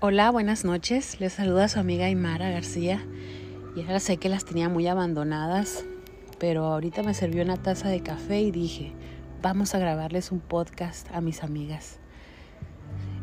Hola, buenas noches. Les saluda su amiga Aymara García. Y ahora sé que las tenía muy abandonadas, pero ahorita me sirvió una taza de café y dije, vamos a grabarles un podcast a mis amigas.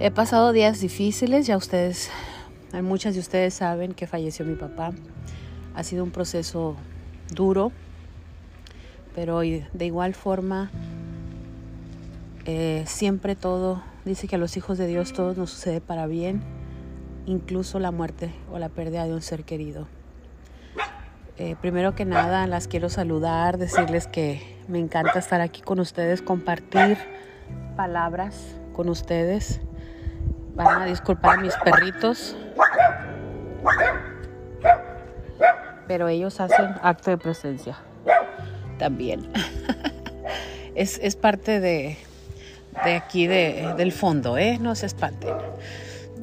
He pasado días difíciles, ya ustedes, muchas de ustedes saben que falleció mi papá. Ha sido un proceso duro, pero de igual forma, eh, siempre todo, dice que a los hijos de Dios todo nos sucede para bien incluso la muerte o la pérdida de un ser querido. Eh, primero que nada, las quiero saludar, decirles que me encanta estar aquí con ustedes, compartir palabras con ustedes. Van a disculpar a mis perritos, pero ellos hacen acto de presencia también. es, es, parte de, de aquí, de, del fondo, ¿eh? No se espanten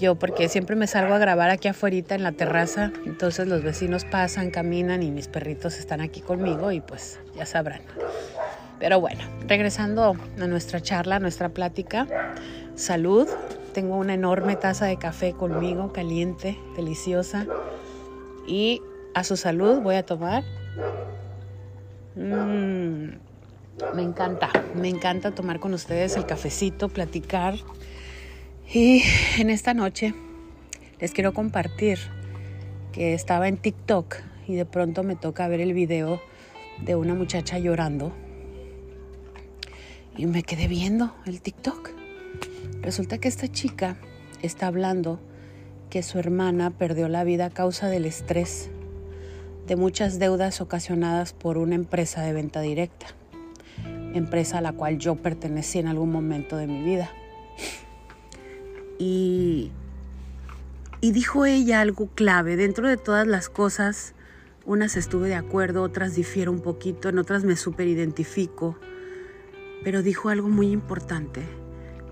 yo porque siempre me salgo a grabar aquí afuera en la terraza, entonces los vecinos pasan, caminan y mis perritos están aquí conmigo y pues ya sabrán. Pero bueno, regresando a nuestra charla, a nuestra plática, salud. Tengo una enorme taza de café conmigo, caliente, deliciosa. Y a su salud voy a tomar. Mm, me encanta, me encanta tomar con ustedes el cafecito, platicar y en esta noche les quiero compartir que estaba en TikTok y de pronto me toca ver el video de una muchacha llorando. Y me quedé viendo el TikTok. Resulta que esta chica está hablando que su hermana perdió la vida a causa del estrés de muchas deudas ocasionadas por una empresa de venta directa, empresa a la cual yo pertenecí en algún momento de mi vida. Y, dijo ella algo clave. Dentro de todas las cosas, unas estuve de acuerdo, otras difiero un poquito, en otras me super identifico. Pero dijo algo muy importante.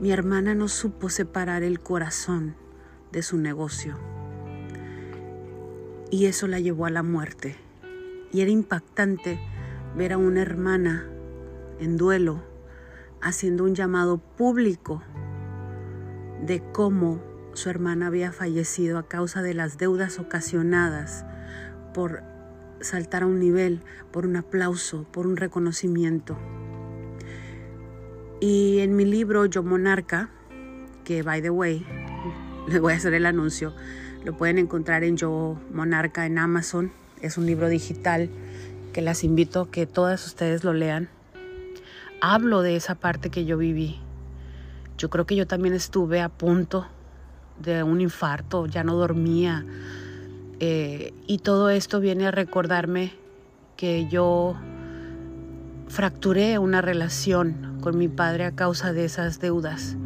Mi hermana no supo separar el corazón de su negocio. Y eso la llevó a la muerte. Y era impactante ver a una hermana en duelo haciendo un llamado público de cómo su hermana había fallecido a causa de las deudas ocasionadas por saltar a un nivel, por un aplauso, por un reconocimiento. Y en mi libro Yo Monarca, que by the way, les voy a hacer el anuncio, lo pueden encontrar en Yo Monarca en Amazon, es un libro digital que las invito a que todas ustedes lo lean. Hablo de esa parte que yo viví, yo creo que yo también estuve a punto de un infarto, ya no dormía. Eh, y todo esto viene a recordarme que yo fracturé una relación con mi padre a causa de esas deudas.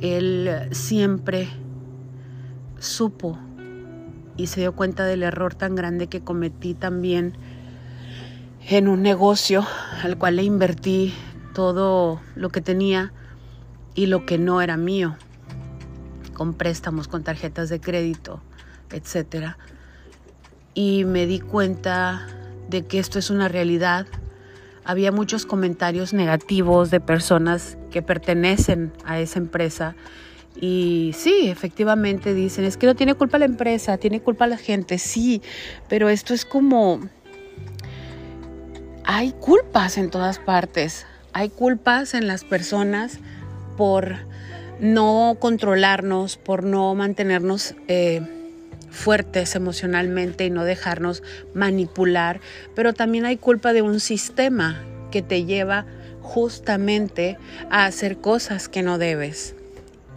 Él siempre supo y se dio cuenta del error tan grande que cometí también en un negocio al cual le invertí todo lo que tenía y lo que no era mío, con préstamos, con tarjetas de crédito, etc. Y me di cuenta de que esto es una realidad. Había muchos comentarios negativos de personas que pertenecen a esa empresa y sí, efectivamente dicen, es que no tiene culpa la empresa, tiene culpa la gente, sí, pero esto es como, hay culpas en todas partes, hay culpas en las personas por no controlarnos, por no mantenernos eh, fuertes emocionalmente y no dejarnos manipular, pero también hay culpa de un sistema que te lleva justamente a hacer cosas que no debes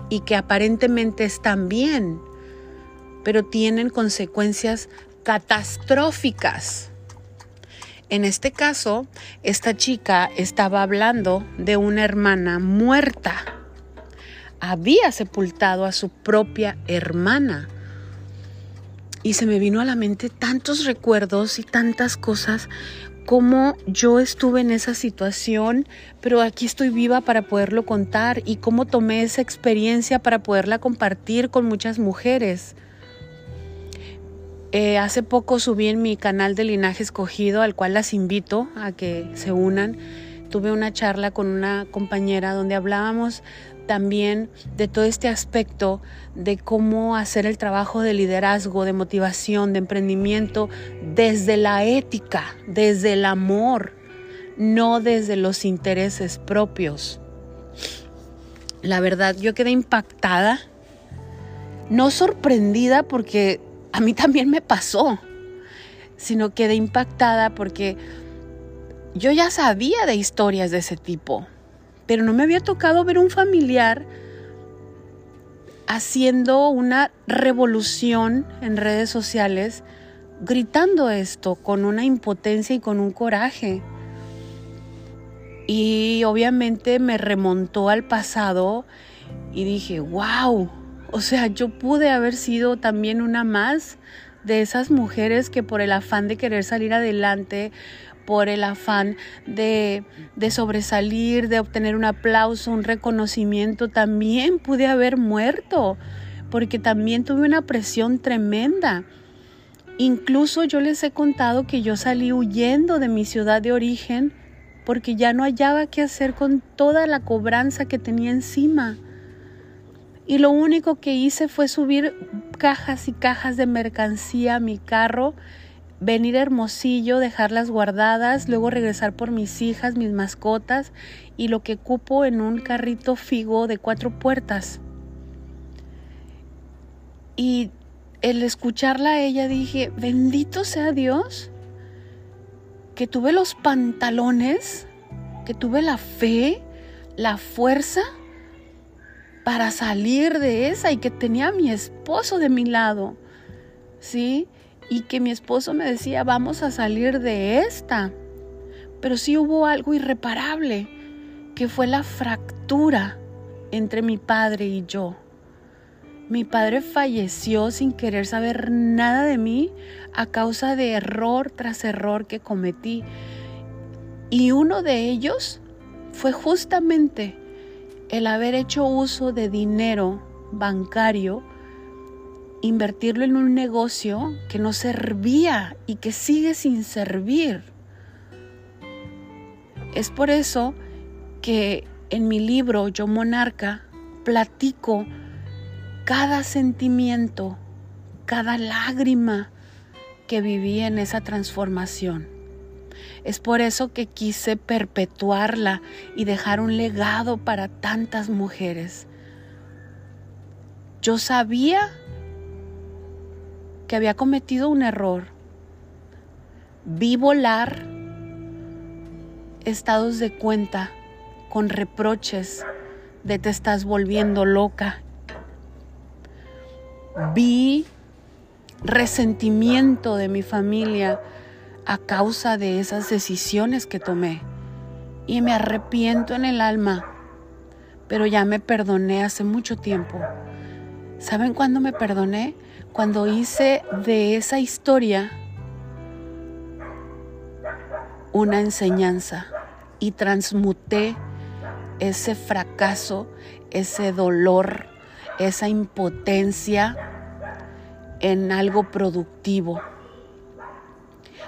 y que aparentemente están bien, pero tienen consecuencias catastróficas. En este caso, esta chica estaba hablando de una hermana muerta. Había sepultado a su propia hermana. Y se me vino a la mente tantos recuerdos y tantas cosas como yo estuve en esa situación, pero aquí estoy viva para poderlo contar y cómo tomé esa experiencia para poderla compartir con muchas mujeres. Eh, hace poco subí en mi canal de Linaje Escogido, al cual las invito a que se unan. Tuve una charla con una compañera donde hablábamos también de todo este aspecto de cómo hacer el trabajo de liderazgo, de motivación, de emprendimiento desde la ética, desde el amor, no desde los intereses propios. La verdad, yo quedé impactada, no sorprendida porque a mí también me pasó, sino quedé impactada porque yo ya sabía de historias de ese tipo pero no me había tocado ver un familiar haciendo una revolución en redes sociales, gritando esto con una impotencia y con un coraje. Y obviamente me remontó al pasado y dije, wow, o sea, yo pude haber sido también una más de esas mujeres que por el afán de querer salir adelante, por el afán de, sobresalir, de obtener un aplauso, un reconocimiento, también pude haber muerto, porque también tuve una presión tremenda. Incluso yo les he contado que yo salí huyendo de mi ciudad de origen porque ya no hallaba qué hacer con toda la cobranza que tenía encima. Y lo único que hice fue subir cajas y cajas de mercancía mi carro venir a Hermosillo, dejarlas guardadas, luego regresar por mis hijas, mis mascotas y lo que cupo en un carrito figo de cuatro puertas. Y el escucharla a ella dije, bendito sea Dios, que tuve los pantalones, que tuve la fe, la fuerza para salir de esa y que tenía a mi esposo de mi lado. ¿Sí? y que mi esposo me decía, vamos a salir de esta. Pero sí hubo algo irreparable, que fue la fractura entre mi padre y yo. Mi padre falleció sin querer saber nada de mí a causa de error tras error que cometí. Y uno de ellos fue justamente el haber hecho uso de dinero bancario invertirlo en un negocio que no servía y que sigue sin servir. Es por eso que en mi libro Yo Monarca platico cada sentimiento, cada lágrima que viví en esa transformación. Es por eso que quise perpetuarla y dejar un legado para tantas mujeres. Yo sabía que había cometido un error. Vi volar estados de cuenta con reproches de te estás volviendo loca. Vi resentimiento de mi familia a causa de esas decisiones que tomé. Y me arrepiento en el alma, pero ya me perdoné hace mucho tiempo. ¿Saben cuándo me perdoné? cuando hice de esa historia una enseñanza y transmuté ese fracaso, ese dolor, esa impotencia en algo productivo.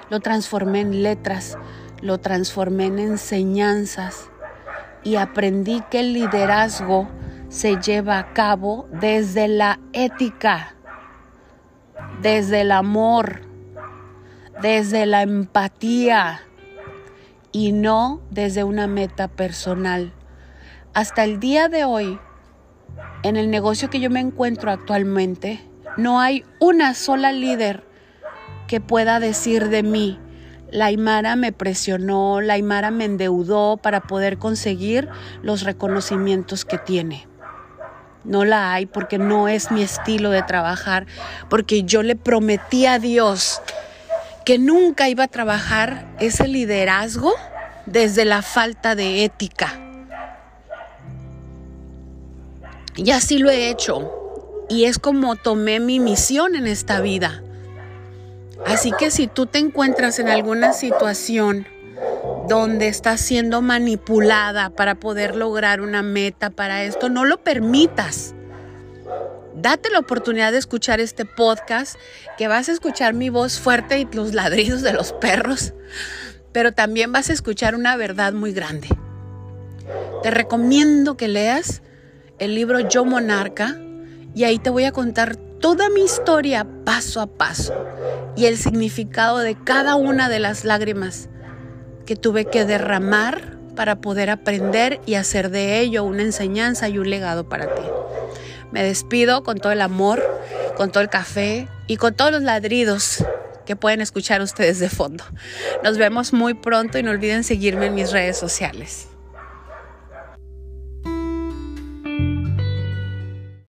Lo transformé en letras, lo transformé en enseñanzas y aprendí que el liderazgo se lleva a cabo desde la ética desde el amor, desde la empatía y no desde una meta personal. Hasta el día de hoy, en el negocio que yo me encuentro actualmente, no hay una sola líder que pueda decir de mí, la Aymara me presionó, la Aymara me endeudó para poder conseguir los reconocimientos que tiene. No la hay porque no es mi estilo de trabajar, porque yo le prometí a Dios que nunca iba a trabajar ese liderazgo desde la falta de ética. Y así lo he hecho. Y es como tomé mi misión en esta vida. Así que si tú te encuentras en alguna situación donde estás siendo manipulada para poder lograr una meta para esto, no lo permitas. Date la oportunidad de escuchar este podcast, que vas a escuchar mi voz fuerte y los ladridos de los perros, pero también vas a escuchar una verdad muy grande. Te recomiendo que leas el libro Yo Monarca y ahí te voy a contar toda mi historia paso a paso y el significado de cada una de las lágrimas que tuve que derramar para poder aprender y hacer de ello una enseñanza y un legado para ti. Me despido con todo el amor, con todo el café y con todos los ladridos que pueden escuchar ustedes de fondo. Nos vemos muy pronto y no olviden seguirme en mis redes sociales.